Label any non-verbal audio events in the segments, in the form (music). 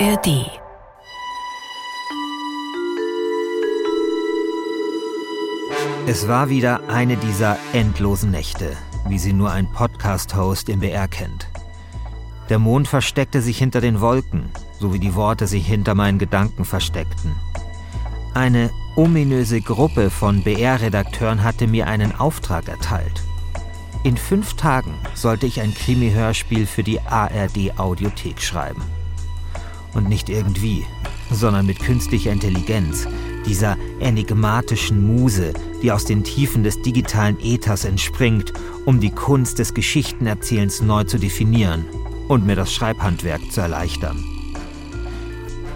ARD. Es war wieder eine dieser endlosen Nächte, wie sie nur ein Podcast-Host im BR kennt. Der Mond versteckte sich hinter den Wolken, so wie die Worte sich hinter meinen Gedanken versteckten. Eine ominöse Gruppe von BR-Redakteuren hatte mir einen Auftrag erteilt. In fünf Tagen sollte ich ein Krimi-Hörspiel für die ARD-Audiothek schreiben. Und nicht irgendwie, sondern mit künstlicher Intelligenz, dieser enigmatischen Muse, die aus den Tiefen des digitalen Äthers entspringt, um die Kunst des Geschichtenerzählens neu zu definieren und mir das Schreibhandwerk zu erleichtern.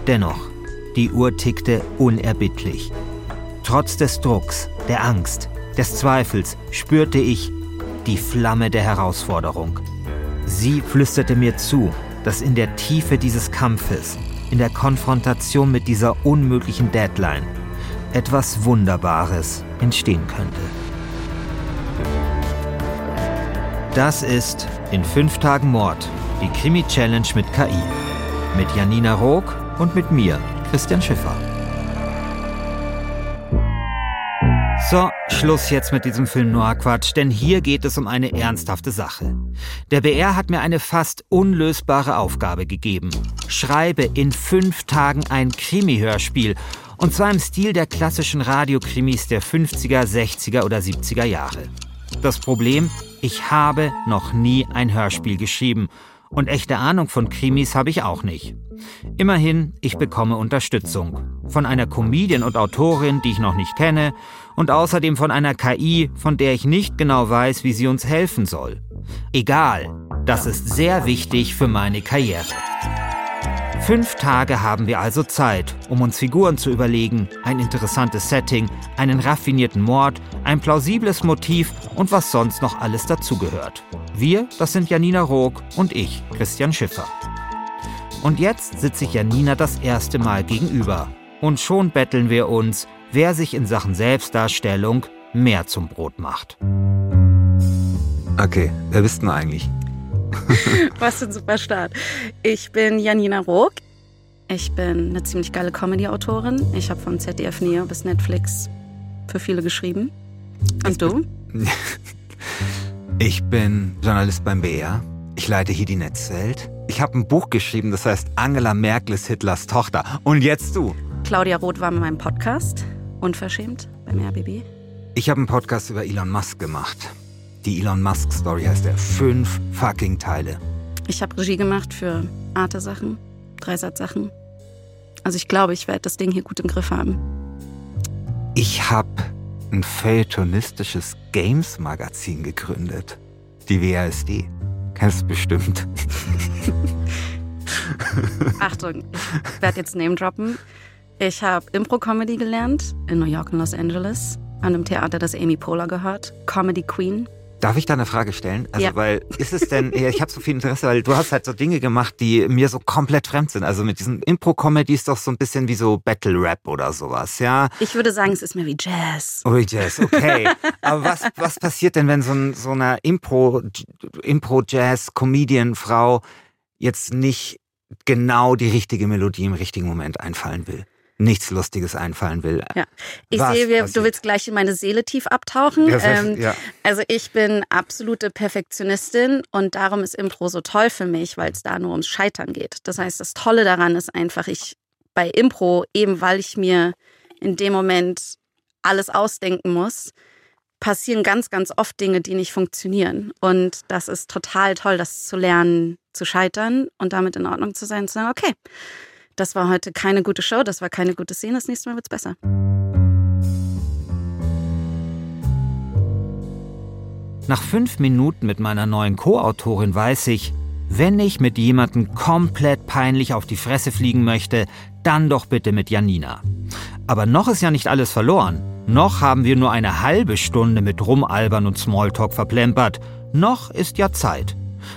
Dennoch, die Uhr tickte unerbittlich. Trotz des Drucks, der Angst, des Zweifels spürte ich die Flamme der Herausforderung. Sie flüsterte mir zu, dass in der Tiefe dieses Kampfes, in der Konfrontation mit dieser unmöglichen Deadline, etwas Wunderbares entstehen könnte. Das ist in fünf Tagen Mord die Krimi-Challenge mit KI. Mit Janina Rook und mit mir, Christian Schiffer. So, Schluss jetzt mit diesem Film Noir-Quatsch, denn hier geht es um eine ernsthafte Sache. Der BR hat mir eine fast unlösbare Aufgabe gegeben. Schreibe in fünf Tagen ein Krimi-Hörspiel und zwar im Stil der klassischen Radiokrimis der 50er, 60er oder 70er Jahre. Das Problem, ich habe noch nie ein Hörspiel geschrieben und echte Ahnung von Krimis habe ich auch nicht. Immerhin, ich bekomme Unterstützung. Von einer Comedian und Autorin, die ich noch nicht kenne, und außerdem von einer KI, von der ich nicht genau weiß, wie sie uns helfen soll. Egal, das ist sehr wichtig für meine Karriere. Fünf Tage haben wir also Zeit, um uns Figuren zu überlegen, ein interessantes Setting, einen raffinierten Mord, ein plausibles Motiv und was sonst noch alles dazugehört. Wir, das sind Janina Rook und ich, Christian Schiffer. Und jetzt sitze ich Janina das erste Mal gegenüber. Und schon betteln wir uns, wer sich in Sachen Selbstdarstellung mehr zum Brot macht. Okay, wer bist du eigentlich? (laughs) Was für ein super Start. Ich bin Janina Rook. Ich bin eine ziemlich geile Comedy-Autorin. Ich habe von ZDF Neo bis Netflix für viele geschrieben. Und du? (laughs) Ich bin Journalist beim BR. Ich leite hier die Netzwelt. Ich habe ein Buch geschrieben, das heißt Angela Merkel ist Hitlers Tochter. Und jetzt du. Claudia Roth war mit meinem Podcast. Unverschämt beim RBB. Ich habe einen Podcast über Elon Musk gemacht. Die Elon Musk Story heißt er. Fünf fucking Teile. Ich habe Regie gemacht für Arte-Sachen, Dreisatz-Sachen. Also ich glaube, ich werde das Ding hier gut im Griff haben. Ich habe ein feuilletonistisches Games-Magazin gegründet. Die WASD. Kennst du bestimmt. (laughs) Achtung, ich werde jetzt Name droppen. Ich habe Impro-Comedy gelernt in New York und Los Angeles an einem Theater, das Amy Poehler gehört. Comedy Queen. Darf ich da eine Frage stellen? Also, Ja. weil ist es denn, ich habe so viel Interesse, weil du hast halt so Dinge gemacht, die mir so komplett fremd sind. Also mit diesen Impro-Comedy ist doch so ein bisschen wie so Battle-Rap oder sowas, ja? Ich würde sagen, es ist mehr wie Jazz. Oh, Jazz, okay. Aber was, was passiert denn, wenn so, ein, so eine Impro, Impro-Jazz-Comedian-Frau jetzt nicht genau die richtige Melodie im richtigen Moment einfallen will? Nichts Lustiges einfallen will. Ja. Ich Was sehe, wir, du willst gleich in meine Seele tief abtauchen. (laughs) Ja, sehr- Ähm, ja. Also ich bin absolute Perfektionistin und darum ist Impro so toll für mich, weil es da nur ums Scheitern geht. Das heißt, das Tolle daran ist einfach, ich bei Impro, eben weil ich mir in dem Moment alles ausdenken muss, passieren ganz, ganz oft Dinge, die nicht funktionieren. Und das ist total toll, das zu lernen, zu scheitern und damit in Ordnung zu sein, zu sagen, okay, das war heute keine gute Show, das war keine gute Szene, das nächste Mal wird's besser. Nach fünf Minuten mit meiner neuen Co-Autorin weiß ich, wenn ich mit jemandem komplett peinlich auf die Fresse fliegen möchte, dann doch bitte mit Janina. Aber noch ist ja nicht alles verloren. Noch haben wir nur eine halbe Stunde mit Rumalbern und Smalltalk verplempert. Noch ist ja Zeit.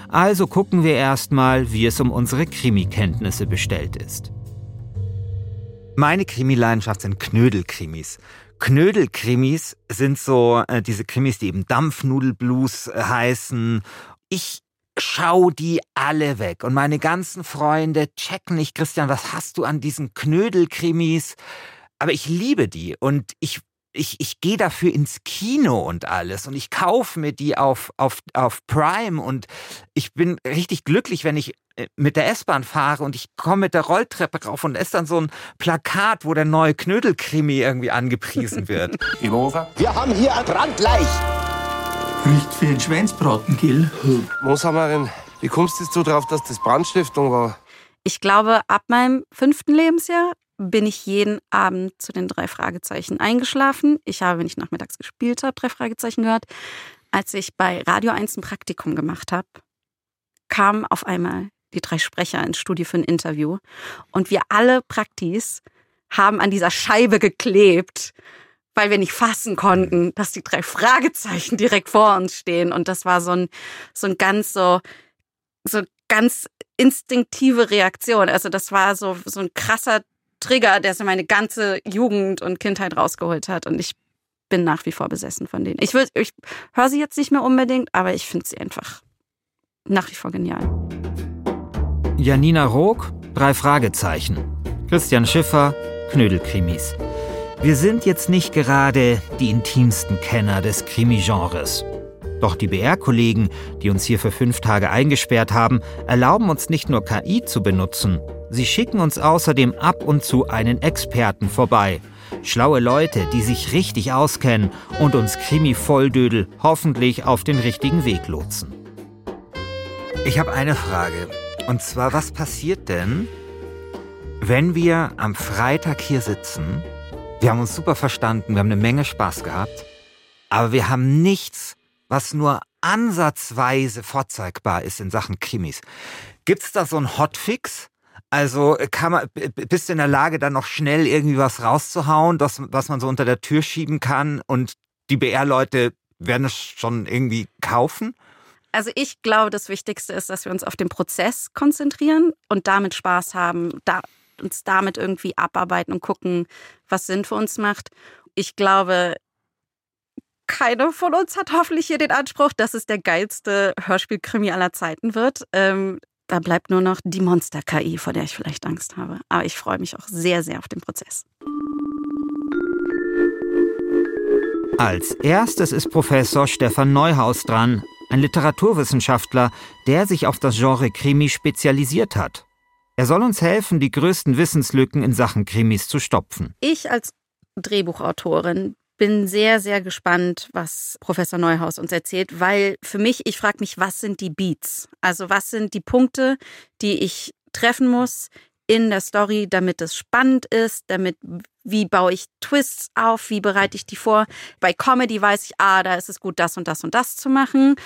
Also gucken wir erstmal, wie es um unsere Krimi-Kenntnisse bestellt ist. Meine Krimileidenschaft sind Knödelkrimis. Knödelkrimis sind so äh, diese Krimis, die eben Dampfnudelblues äh, heißen. Ich schau die alle weg. Und meine ganzen Freunde checken nicht, Christian, was hast du an diesen Knödelkrimis? Aber ich liebe die und ich ich, ich gehe dafür ins Kino und alles und ich kaufe mir die auf, auf, auf Prime und ich bin richtig glücklich, wenn ich äh, mit der S-Bahn fahre und ich komme mit der Rolltreppe rauf und ist dann so ein Plakat, wo der neue Knödelkrimi irgendwie angepriesen (laughs) wird. Wir haben hier ein Brandleich. Riecht wie ein Schweinsbraten, Gil. Mooshammerin, wie kommst du drauf, dass das Brandstiftung war? Ich glaube, ab meinem fünften Lebensjahr bin ich jeden Abend zu den drei Fragezeichen eingeschlafen. Ich habe, wenn ich nachmittags gespielt habe, drei Fragezeichen gehört. Als ich bei Radio 1 ein Praktikum gemacht habe, kamen auf einmal die drei Sprecher ins Studio für ein Interview und wir alle Praktis haben an dieser Scheibe geklebt, weil wir nicht fassen konnten, dass die drei Fragezeichen direkt vor uns stehen und das war so ein so ein ganz so so ganz instinktive Reaktion. Also das war so so ein krasser Trigger, der so meine ganze Jugend und Kindheit rausgeholt hat. Und ich bin nach wie vor besessen von denen. Ich, ich höre sie jetzt nicht mehr unbedingt, aber ich finde sie einfach nach wie vor genial. Janina Rook, drei Fragezeichen. Christian Schiffer, Knödelkrimis. Wir sind jetzt nicht gerade die intimsten Kenner des Krimi-Genres. Doch die BR-Kollegen, die uns hier für fünf Tage eingesperrt haben, erlauben uns nicht nur KI zu benutzen, Sie schicken uns außerdem ab und zu einen Experten vorbei. Schlaue Leute, die sich richtig auskennen und uns Krimi-Volldödel hoffentlich auf den richtigen Weg lotsen. Ich habe eine Frage. Und zwar, was passiert denn, wenn wir am Freitag hier sitzen? Wir haben uns super verstanden, wir haben eine Menge Spaß gehabt, aber wir haben nichts, was nur ansatzweise vorzeigbar ist in Sachen Krimis. Gibt es da so einen Hotfix? Also äh, kann man, bist du in der Lage, dann noch schnell irgendwie was rauszuhauen, das, was man so unter der Tür schieben kann und die BR-Leute werden es schon irgendwie kaufen? Also ich glaube, das Wichtigste ist, dass wir uns auf den Prozess konzentrieren und damit Spaß haben, da, uns damit irgendwie abarbeiten und gucken, was Sinn für uns macht. Ich glaube, keiner von uns hat hoffentlich hier den Anspruch, dass es der geilste Hörspielkrimi aller Zeiten wird. Ähm, da bleibt nur noch die Monster-KI, vor der ich vielleicht Angst habe. Aber ich freue mich auch sehr, sehr auf den Prozess. Als erstes ist Professor Stefan Neuhaus dran, ein Literaturwissenschaftler, der sich auf das Genre Krimi spezialisiert hat. Er soll uns helfen, die größten Wissenslücken in Sachen Krimis zu stopfen. Ich als Drehbuchautorin bin sehr, sehr gespannt, was Professor Neuhaus uns erzählt, weil für mich, ich frage mich, was sind die Beats? Also was sind die Punkte, die ich treffen muss in der Story, damit es spannend ist, damit, wie baue ich Twists auf, wie bereite ich die vor? Bei Comedy weiß ich, ah, da ist es gut, das und das und das zu machen.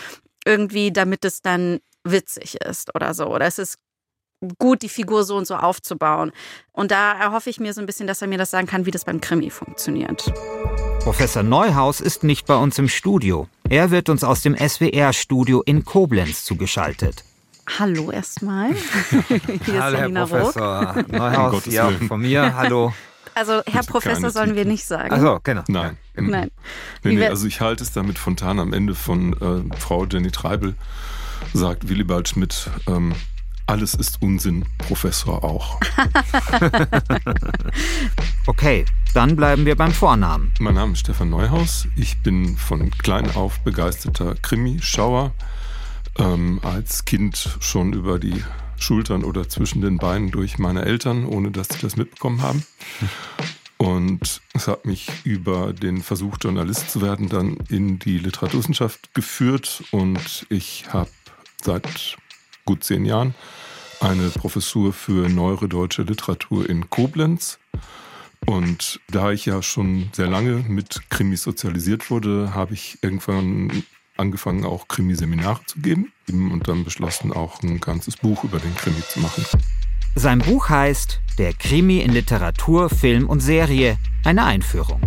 Irgendwie, damit es dann witzig ist oder so. Oder es ist gut, die Figur so und so aufzubauen. Und da erhoffe ich mir so ein bisschen, dass er mir das sagen kann, wie das beim Krimi funktioniert. Professor Neuhaus ist nicht bei uns im Studio. Er wird uns aus dem SWR-Studio in Koblenz zugeschaltet. Hallo erstmal. (laughs) Hier hallo, Herr Professor Roth. Neuhaus, ja, von mir, hallo. Also Herr Professor sollen wir nicht sagen. Also genau. Nein. Nein. Nee, nee, also ich halte es damit Fontan am Ende von äh, Frau Jenny Treibel, sagt Willibald Schmidt, ähm, alles ist Unsinn, Professor auch. (laughs) okay, dann bleiben wir beim Vornamen. Mein Name ist Stefan Neuhaus. Ich bin von klein auf begeisterter Krimi-Schauer. Ähm, als Kind schon über die Schultern oder zwischen den Beinen durch meine Eltern, ohne dass sie das mitbekommen haben. Und es hat mich über den Versuch, Journalist zu werden, dann in die Literaturwissenschaft geführt. Und ich habe seit gut zehn Jahren eine Professur für neuere deutsche Literatur in Koblenz. Und da ich ja schon sehr lange mit Krimis sozialisiert wurde, habe ich irgendwann angefangen, auch Krimiseminare zu geben und dann beschlossen, auch ein ganzes Buch über den Krimi zu machen. Sein Buch heißt Der Krimi in Literatur, Film und Serie, eine Einführung.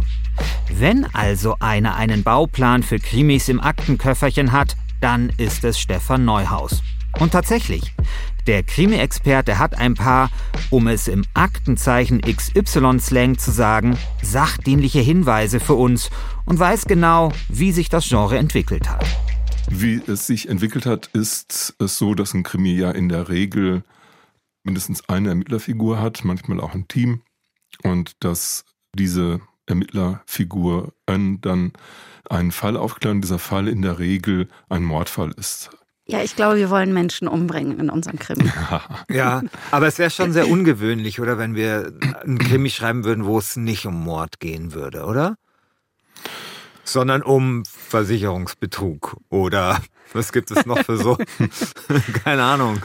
Wenn also einer einen Bauplan für Krimis im Aktenköfferchen hat, dann ist es Stefan Neuhaus. Und tatsächlich, der Krimi-Experte hat ein paar, um es im Aktenzeichen XY-Slang zu sagen, sachdienliche Hinweise für uns und weiß genau, wie sich das Genre entwickelt hat. Wie es sich entwickelt hat, ist es so, dass ein Krimi ja in der Regel mindestens eine Ermittlerfigur hat, manchmal auch ein Team. Und dass diese Ermittlerfigur dann einen Fall aufklären, dieser Fall in der Regel ein Mordfall ist. Ja, ich glaube, wir wollen Menschen umbringen in unserem Krimi. (laughs) ja, aber es wäre schon sehr ungewöhnlich, oder, wenn wir einen Krimi schreiben würden, wo es nicht um Mord gehen würde, oder? Sondern um Versicherungsbetrug oder (laughs) was gibt es noch für so? (laughs) Keine Ahnung.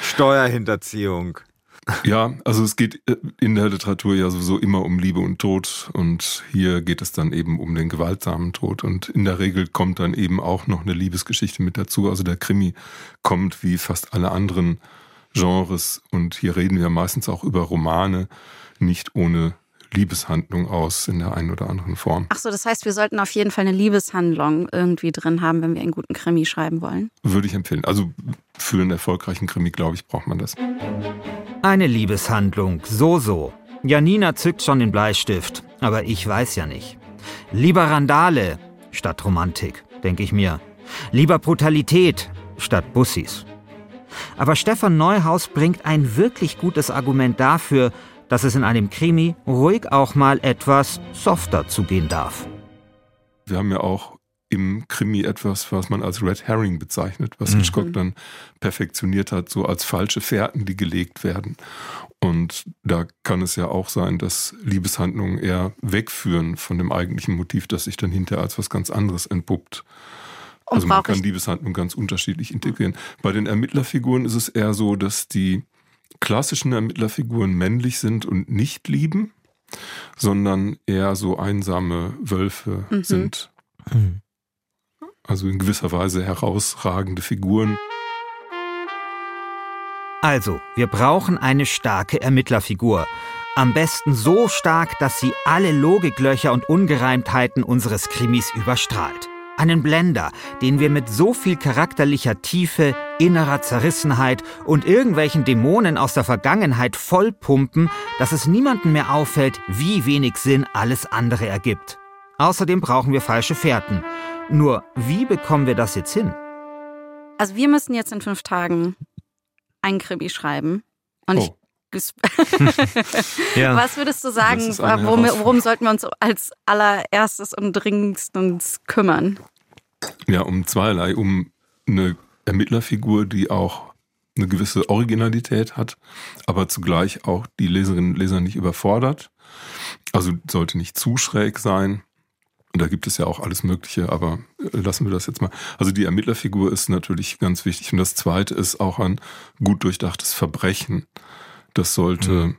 Steuerhinterziehung. Ja, also es geht äh, in der Literatur ja sowieso immer um Liebe und Tod und hier geht es dann eben um den gewaltsamen Tod und in der Regel kommt dann eben auch noch eine Liebesgeschichte mit dazu. Also der Krimi kommt wie fast alle anderen Genres und hier reden wir meistens auch über Romane, nicht ohne Liebeshandlung aus in der einen oder anderen Form. Ach so, das heißt, wir sollten auf jeden Fall eine Liebeshandlung irgendwie drin haben, wenn wir einen guten Krimi schreiben wollen. Würde ich empfehlen. Also für einen erfolgreichen Krimi, glaube ich, braucht man das. Eine Liebeshandlung, so so. Janina zückt schon den Bleistift, aber ich weiß ja nicht. Lieber Randale statt Romantik, denke ich mir. Lieber Brutalität statt Bussis. Aber Stefan Neuhaus bringt ein wirklich gutes Argument dafür, dass es in einem Krimi ruhig auch mal etwas softer zugehen darf. Wir haben ja auch im Krimi etwas, was man als Red Herring bezeichnet, was mhm. Hitchcock dann perfektioniert hat, so als falsche Fährten, die gelegt werden. Und da kann es ja auch sein, dass Liebeshandlungen eher wegführen von dem eigentlichen Motiv, das sich dann hinterher als was ganz anderes entpuppt. Und also man kann Liebeshandlungen ganz unterschiedlich integrieren. Bei den Ermittlerfiguren ist es eher so, dass die klassischen Ermittlerfiguren männlich sind und nicht lieben, sondern eher so einsame Wölfe mhm. sind. Mhm. Also in gewisser Weise herausragende Figuren. Also, wir brauchen eine starke Ermittlerfigur. Am besten so stark, dass sie alle Logiklöcher und Ungereimtheiten unseres Krimis überstrahlt. Einen Blender, den wir mit so viel charakterlicher Tiefe, innerer Zerrissenheit und irgendwelchen Dämonen aus der Vergangenheit vollpumpen, dass es niemandem mehr auffällt, wie wenig Sinn alles andere ergibt. Außerdem brauchen wir falsche Fährten. Nur, wie bekommen wir das jetzt hin? Also wir müssen jetzt in fünf Tagen ein Krimi schreiben. Und oh. ich (laughs) ja. Was würdest du sagen, worum, worum, sollten wir uns als allererstes und dringendstens kümmern? Ja, um zweierlei. Um eine Ermittlerfigur, die auch eine gewisse Originalität hat, aber zugleich auch die Leserinnen und Leser nicht überfordert. Also sollte nicht zu schräg sein. Und da gibt es ja auch alles Mögliche, aber äh, lassen wir das jetzt mal. Also die Ermittlerfigur ist natürlich ganz wichtig. Und das Zweite ist auch ein gut durchdachtes Verbrechen. Das sollte mhm.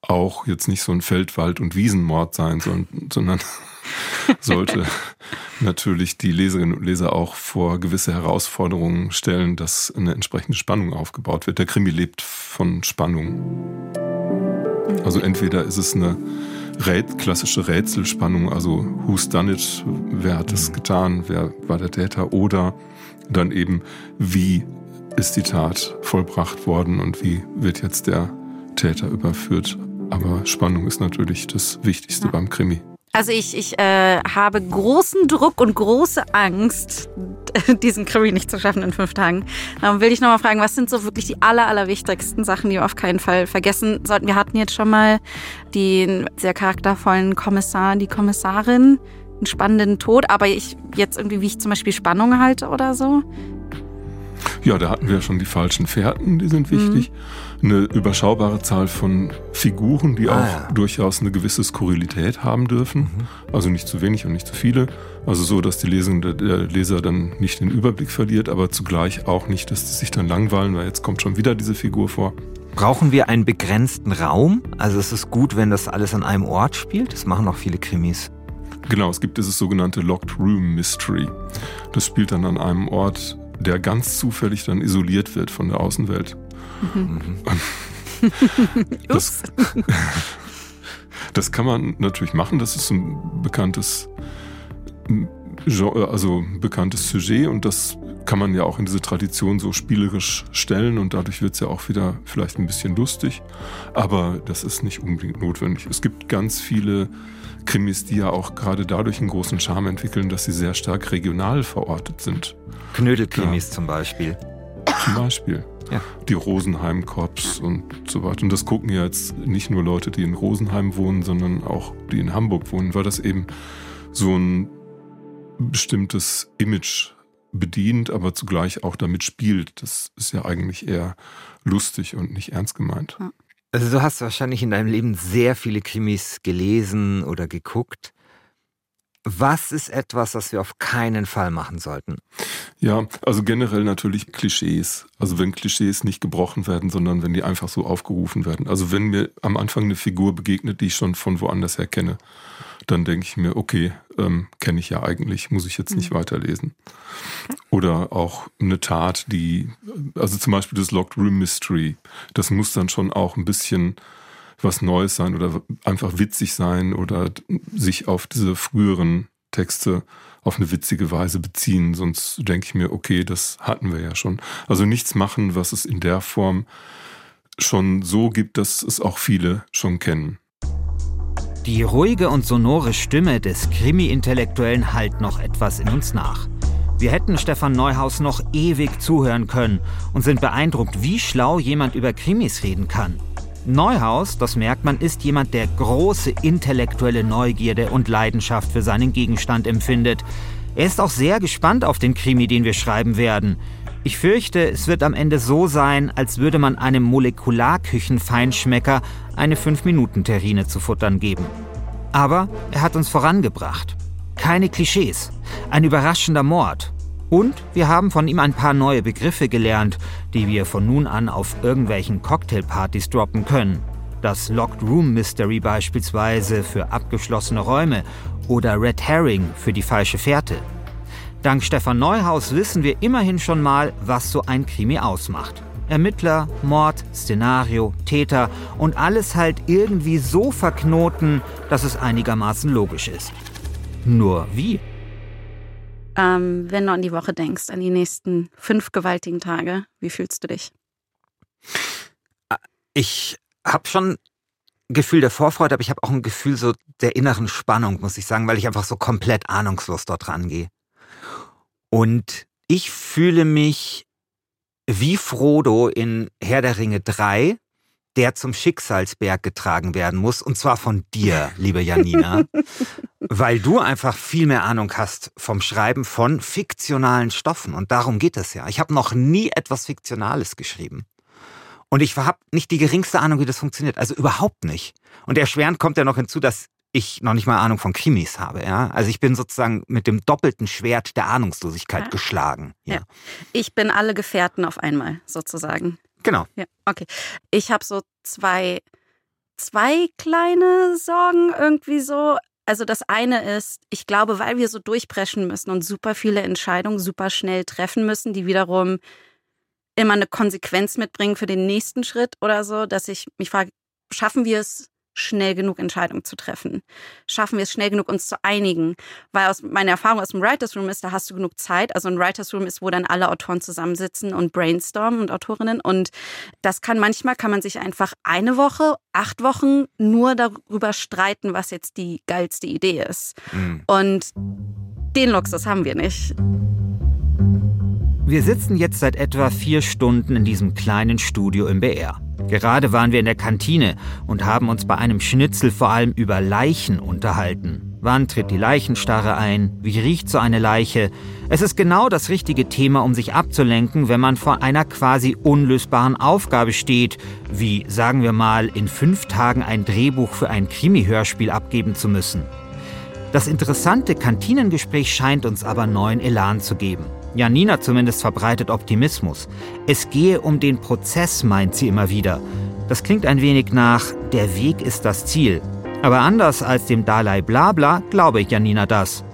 auch jetzt nicht so ein Feldwald- und Wiesenmord sein, sondern (laughs) sollte (laughs) natürlich die Leserinnen und Leser auch vor gewisse Herausforderungen stellen, dass eine entsprechende Spannung aufgebaut wird. Der Krimi lebt von Spannung. Also entweder ist es eine Rät, klassische Rätselspannung, also who's done it, wer hat es getan, wer war der Täter oder dann eben, wie ist die Tat vollbracht worden und wie wird jetzt der Täter überführt. Aber Spannung ist natürlich das Wichtigste ja. beim Krimi. Also ich, ich äh, habe großen Druck und große Angst, (laughs) diesen Krimi nicht zu schaffen in fünf Tagen. Darum will ich nochmal fragen, was sind so wirklich die aller, aller wichtigsten Sachen, die wir auf keinen Fall vergessen sollten? Wir hatten jetzt schon mal den sehr charaktervollen Kommissar, die Kommissarin, einen spannenden Tod, aber ich jetzt irgendwie, wie ich zum Beispiel Spannung halte oder so. Ja, da hatten wir schon die falschen Fährten, die sind wichtig. Mhm. Eine überschaubare Zahl von Figuren, die ah, auch ja. durchaus eine gewisse Skurrilität haben dürfen. Mhm. Also nicht zu wenig und nicht zu viele. Also so, dass die Lesende, der Leser dann nicht den Überblick verliert, aber zugleich auch nicht, dass sie sich dann langweilen, weil jetzt kommt schon wieder diese Figur vor. Brauchen wir einen begrenzten Raum? Also es ist gut, wenn das alles an einem Ort spielt. Das machen auch viele Krimis. Genau, es gibt dieses sogenannte Locked Room Mystery. Das spielt dann an einem Ort, der ganz zufällig dann isoliert wird von der Außenwelt. Mhm. Das, (laughs) das, kann man natürlich machen. Das ist ein bekanntes also bekanntes Sujet und das kann man ja auch in diese Tradition so spielerisch stellen und dadurch wird es ja auch wieder vielleicht ein bisschen lustig. Aber das ist nicht unbedingt notwendig. Es gibt ganz viele Krimis, die ja auch gerade dadurch einen großen Charme entwickeln, dass sie sehr stark regional verortet sind. Knödelkrimis ja. zum Beispiel. Zum Beispiel. Ja. Die Rosenheim-Korps und so weiter. Und das gucken ja jetzt nicht nur Leute, die in Rosenheim wohnen, sondern auch die in Hamburg wohnen, weil das eben so ein bestimmtes Image bedient, aber zugleich auch damit spielt. Das ist ja eigentlich eher lustig und nicht ernst gemeint. Also du hast wahrscheinlich in deinem Leben sehr viele Krimis gelesen oder geguckt. Was ist etwas, was wir auf keinen Fall machen sollten? Ja, also generell natürlich Klischees. Also wenn Klischees nicht gebrochen werden, sondern wenn die einfach so aufgerufen werden. Also wenn mir am Anfang eine Figur begegnet, die ich schon von woanders her kenne, dann denke ich mir, okay, ähm, kenne ich ja eigentlich, muss ich jetzt nicht mhm. weiterlesen. Oder auch eine Tat, die, also zum Beispiel das Locked Room Mystery, das muss dann schon auch ein bisschen was Neues sein oder einfach witzig sein oder sich auf diese früheren Texte auf eine witzige Weise beziehen. Sonst denke ich mir, okay, das hatten wir ja schon. Also nichts machen, was es in der Form schon so gibt, dass es auch viele schon kennen. Die ruhige und sonore Stimme des Krimi-Intellektuellen hallt noch etwas in uns nach. Wir hätten Stefan Neuhaus noch ewig zuhören können und sind beeindruckt, wie schlau jemand über Krimis reden kann. Neuhaus, das merkt man, ist jemand, der große intellektuelle Neugierde und Leidenschaft für seinen Gegenstand empfindet. Er ist auch sehr gespannt auf den Krimi, den wir schreiben werden. Ich fürchte, es wird am Ende so sein, als würde man einem Molekularküchenfeinschmecker eine 5-Minuten-Terrine zu futtern geben. Aber er hat uns vorangebracht. Keine Klischees. Ein überraschender Mord. Und wir haben von ihm ein paar neue Begriffe gelernt, die wir von nun an auf irgendwelchen Cocktailpartys droppen können. Das Locked Room Mystery beispielsweise für abgeschlossene Räume oder Red Herring für die falsche Fährte. Dank Stefan Neuhaus wissen wir immerhin schon mal, was so ein Krimi ausmacht. Ermittler, Mord, Szenario, Täter und alles halt irgendwie so verknoten, dass es einigermaßen logisch ist. Nur wie? Ähm, wenn du an die Woche denkst, an die nächsten fünf gewaltigen Tage, wie fühlst du dich? Ich habe schon ein Gefühl der Vorfreude, aber ich habe auch ein Gefühl so der inneren Spannung, muss ich sagen, weil ich einfach so komplett ahnungslos dort rangehe. Und ich fühle mich wie Frodo in Herr der Ringe 3, der zum Schicksalsberg getragen werden muss, und zwar von dir, liebe Janina, (laughs) weil du einfach viel mehr Ahnung hast vom Schreiben von fiktionalen Stoffen. Und darum geht es ja. Ich habe noch nie etwas Fiktionales geschrieben. Und ich habe nicht die geringste Ahnung, wie das funktioniert. Also überhaupt nicht. Und erschwerend kommt ja noch hinzu, dass ich noch nicht mal Ahnung von Krimis habe. Ja? Also ich bin sozusagen mit dem doppelten Schwert der Ahnungslosigkeit ja. geschlagen. Ja. ja. Ich bin alle Gefährten auf einmal sozusagen. Genau. Ja, okay. Ich habe so zwei, zwei kleine Sorgen irgendwie so. Also das eine ist, ich glaube, weil wir so durchpreschen müssen und super viele Entscheidungen super schnell treffen müssen, die wiederum immer eine Konsequenz mitbringen für den nächsten Schritt oder so, dass ich mich frage, schaffen wir es schnell genug Entscheidungen zu treffen? Schaffen wir es schnell genug, uns zu einigen? Weil aus meiner Erfahrung aus dem Writers Room ist, da hast du genug Zeit. Also ein Writers Room ist, wo dann alle Autoren zusammensitzen und brainstormen und Autorinnen. Und das kann manchmal, kann man sich einfach eine Woche, acht Wochen nur darüber streiten, was jetzt die geilste Idee ist. Mhm. Und den Luxus haben wir nicht. Wir sitzen jetzt seit etwa vier Stunden in diesem kleinen Studio im BR. Gerade waren wir in der Kantine und haben uns bei einem Schnitzel vor allem über Leichen unterhalten. Wann tritt die Leichenstarre ein? Wie riecht so eine Leiche? Es ist genau das richtige Thema, um sich abzulenken, wenn man vor einer quasi unlösbaren Aufgabe steht, wie, sagen wir mal, in fünf Tagen ein Drehbuch für ein Krimi-Hörspiel abgeben zu müssen. Das interessante Kantinengespräch scheint uns aber neuen Elan zu geben. Janina zumindest verbreitet Optimismus. Es gehe um den Prozess, meint sie immer wieder. Das klingt ein wenig nach, der Weg ist das Ziel. Aber anders als dem Dalai Blabla glaube ich Janina das.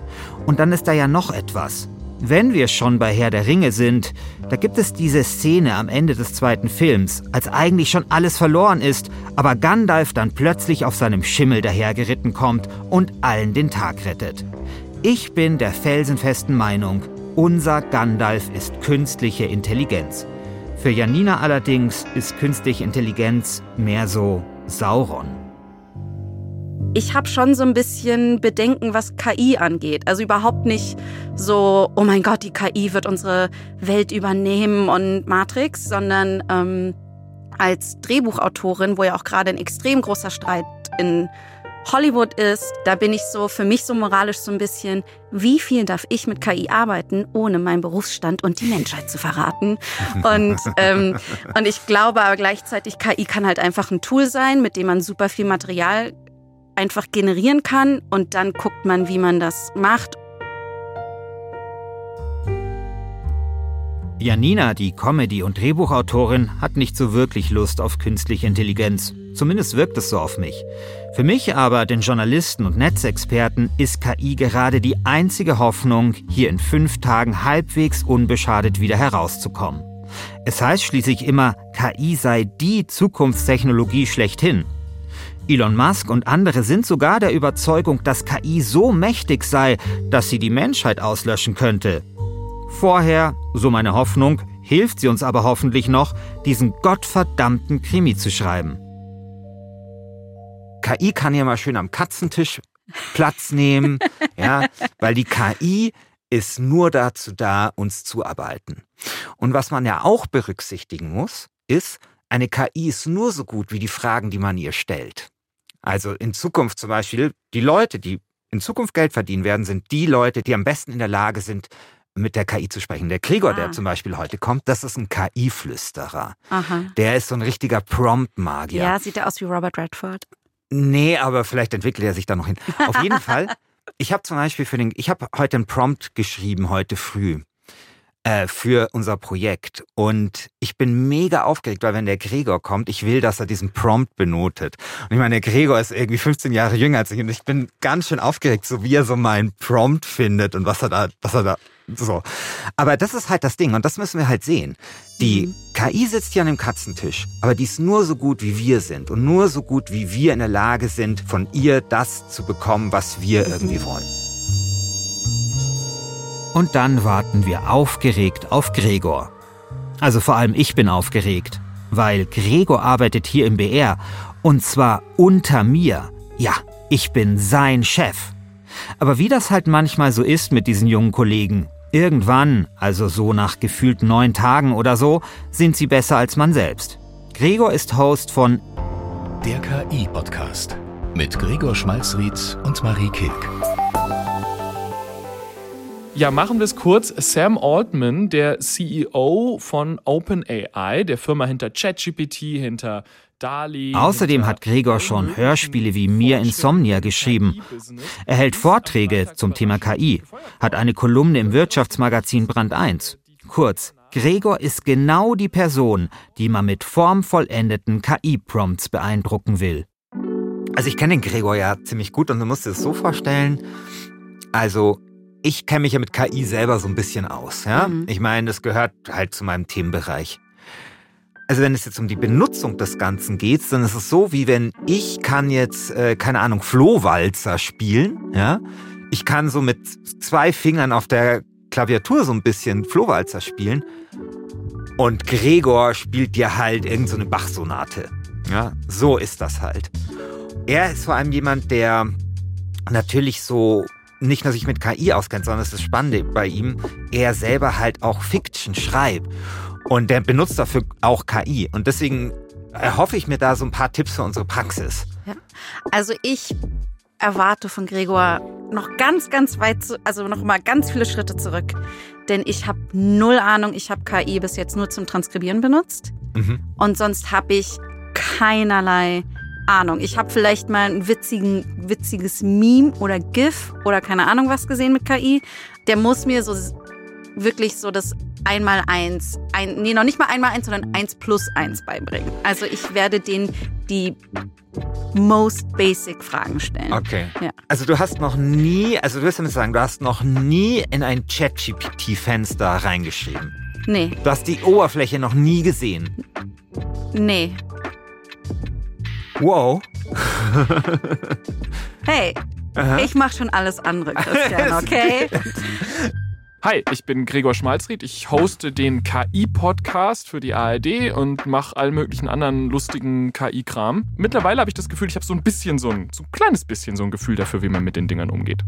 Und dann ist da ja noch etwas. Wenn wir schon bei Herr der Ringe sind, da gibt es diese Szene am Ende des zweiten Films, als eigentlich schon alles verloren ist, aber Gandalf dann plötzlich auf seinem Schimmel dahergeritten kommt und allen den Tag rettet. Ich bin der felsenfesten Meinung, unser Gandalf ist künstliche Intelligenz. Für Janina allerdings ist künstliche Intelligenz mehr so Sauron. Ich habe schon so ein bisschen Bedenken, was KI angeht. Also überhaupt nicht so, oh mein Gott, die KI wird unsere Welt übernehmen und Matrix, sondern ähm, als Drehbuchautorin, wo ja auch gerade ein extrem großer Streit in Hollywood ist, da bin ich so für mich so moralisch so ein bisschen, wie viel darf ich mit KI arbeiten, ohne meinen Berufsstand und die Menschheit zu verraten? Und, (laughs) ähm, und ich glaube aber gleichzeitig, KI kann halt einfach ein Tool sein, mit dem man super viel Material einfach generieren kann und dann guckt man, wie man das macht. Janina, die Comedy- und Drehbuchautorin, hat nicht so wirklich Lust auf künstliche Intelligenz. Zumindest wirkt es so auf mich. Für mich aber, den Journalisten und Netzexperten, ist KI gerade die einzige Hoffnung, hier in fünf Tagen halbwegs unbeschadet wieder herauszukommen. Es heißt schließlich immer, KI sei die Zukunftstechnologie schlechthin. Elon Musk und andere sind sogar der Überzeugung, dass KI so mächtig sei, dass sie die Menschheit auslöschen könnte. Vorher, so meine Hoffnung, hilft sie uns aber hoffentlich noch, diesen gottverdammten Krimi zu schreiben. KI kann ja mal schön am Katzentisch Platz nehmen, (laughs) ja, weil die KI ist nur dazu da, uns zu arbeiten. Und was man ja auch berücksichtigen muss, ist, eine KI ist nur so gut wie die Fragen, die man ihr stellt. Also in Zukunft zum Beispiel, die Leute, die in Zukunft Geld verdienen werden, sind die Leute, die am besten in der Lage sind, mit der KI zu sprechen. Der Gregor, ah. der zum Beispiel heute kommt, das ist ein KI-Flüsterer. Der ist so ein richtiger Prompt-Magier. Ja, sieht er aus wie Robert Redford? Nee, aber vielleicht entwickelt er sich da noch hin. (laughs) Auf jeden Fall, ich habe zum Beispiel für den, ich habe heute einen Prompt geschrieben, heute früh äh, für unser Projekt. Und ich bin mega aufgeregt, weil wenn der Gregor kommt, ich will, dass er diesen Prompt benotet. Und ich meine, der Gregor ist irgendwie 15 Jahre jünger als ich und ich bin ganz schön aufgeregt, so wie er so meinen Prompt findet und was er da, was er da so. Aber das ist halt das Ding und das müssen wir halt sehen. Die mhm. KI sitzt hier an dem Katzentisch, aber die ist nur so gut, wie wir sind und nur so gut, wie wir in der Lage sind, von ihr das zu bekommen, was wir irgendwie wollen. Und dann warten wir aufgeregt auf Gregor. Also vor allem ich bin aufgeregt, weil Gregor arbeitet hier im BR und zwar unter mir. Ja, ich bin sein Chef. Aber wie das halt manchmal so ist mit diesen jungen Kollegen, irgendwann, also so nach gefühlt neun Tagen oder so, sind sie besser als man selbst. Gregor ist Host von Der KI-Podcast mit Gregor Schmalzried und Marie Kilk. Ja, machen wir es kurz. Sam Altman, der CEO von OpenAI, der Firma hinter ChatGPT, hinter. Außerdem hat Gregor schon Hörspiele wie Mir Insomnia geschrieben. Er hält Vorträge zum Thema KI, hat eine Kolumne im Wirtschaftsmagazin Brand 1. Kurz, Gregor ist genau die Person, die man mit formvollendeten KI-Prompts beeindrucken will. Also ich kenne den Gregor ja ziemlich gut und du musst dir es so vorstellen. Also ich kenne mich ja mit KI selber so ein bisschen aus. Ja? Mhm. Ich meine, das gehört halt zu meinem Themenbereich. Also wenn es jetzt um die Benutzung des Ganzen geht, dann ist es so, wie wenn ich kann jetzt, äh, keine Ahnung, Flohwalzer spielen. Ja? Ich kann so mit zwei Fingern auf der Klaviatur so ein bisschen Flohwalzer spielen. Und Gregor spielt dir halt irgendeine so Bachsonate. Ja, so ist das halt. Er ist vor allem jemand, der natürlich so nicht nur sich mit KI auskennt, sondern das ist das Spannende bei ihm, er selber halt auch Fiction schreibt. Und der benutzt dafür auch KI. Und deswegen erhoffe ich mir da so ein paar Tipps für unsere Praxis. Ja. Also ich erwarte von Gregor noch ganz, ganz weit, zu, also noch mal ganz viele Schritte zurück. Denn ich habe null Ahnung, ich habe KI bis jetzt nur zum Transkribieren benutzt. Mhm. Und sonst habe ich keinerlei Ahnung. Ich habe vielleicht mal ein witzigen, witziges Meme oder GIF oder keine Ahnung was gesehen mit KI. Der muss mir so wirklich so das einmal eins, ein, nee, noch nicht mal einmal eins, sondern eins plus eins beibringen. Also ich werde den die most basic Fragen stellen. Okay. Ja. Also du hast noch nie, also du wirst damit sagen, du hast noch nie in ein ChatGPT-Fenster reingeschrieben. Nee. Du hast die Oberfläche noch nie gesehen. Nee. Wow. hey. Ich mache schon alles andere, Christian, (laughs) okay? Hi, ich bin Gregor Schmalzried. Ich hoste den KI-Podcast für die ARD und mache allen möglichen anderen lustigen KI-Kram. Mittlerweile habe ich das Gefühl, ich habe so ein bisschen so ein, so ein kleines bisschen so ein Gefühl dafür, wie man mit den Dingern umgeht.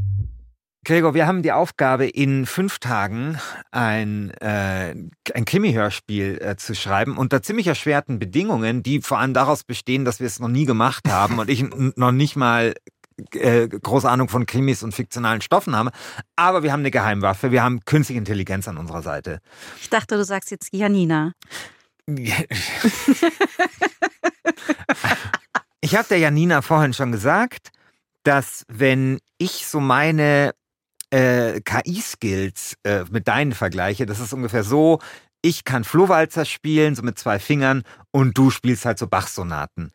Gregor, wir haben die Aufgabe, in fünf Tagen ein, äh, ein Krimi-Hörspiel äh, zu schreiben unter ziemlich erschwerten Bedingungen, die vor allem daraus bestehen, dass wir es noch nie gemacht haben und ich noch nicht mal äh, große Ahnung von Krimis und fiktionalen Stoffen haben. Aber wir haben eine Geheimwaffe. Wir haben künstliche Intelligenz an unserer Seite. Ich dachte, du sagst jetzt Janina. (laughs) ich habe der Janina vorhin schon gesagt, dass wenn ich so meine äh, KI-Skills äh, mit deinen vergleiche, das ist ungefähr so, ich kann Flohwalzer spielen, so mit zwei Fingern, und du spielst halt so Bachsonaten.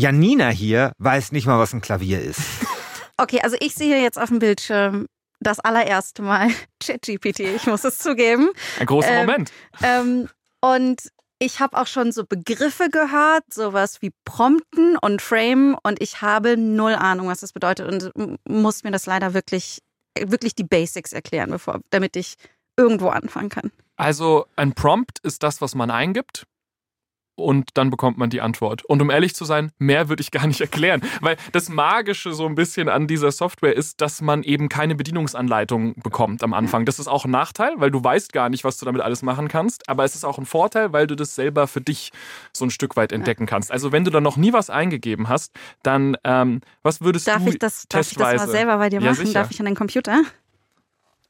Janina hier weiß nicht mal, was ein Klavier ist. (laughs) Okay, also ich sehe jetzt auf dem Bildschirm das allererste Mal (laughs) ChatGPT, ich muss es zugeben. Ein großer ähm, Moment. Ähm, und ich habe auch schon so Begriffe gehört, sowas wie Prompten und Frame und ich habe null Ahnung, was das bedeutet und muss mir das leider wirklich, wirklich die Basics erklären, bevor, damit ich irgendwo anfangen kann. Also ein Prompt ist das, was man eingibt und dann bekommt man die Antwort. Und um ehrlich zu sein, mehr würde ich gar nicht (laughs) erklären, weil das Magische so ein bisschen an dieser Software ist, dass man eben keine Bedienungsanleitung bekommt am Anfang. Das ist auch ein Nachteil, weil du weißt gar nicht, was du damit alles machen kannst, aber es ist auch ein Vorteil, weil du das selber für dich so ein Stück weit entdecken kannst. Also wenn du da noch nie was eingegeben hast, dann ähm, was würdest darf du ich das, Darf ich das mal selber bei dir machen? Ja, darf ich an den Computer?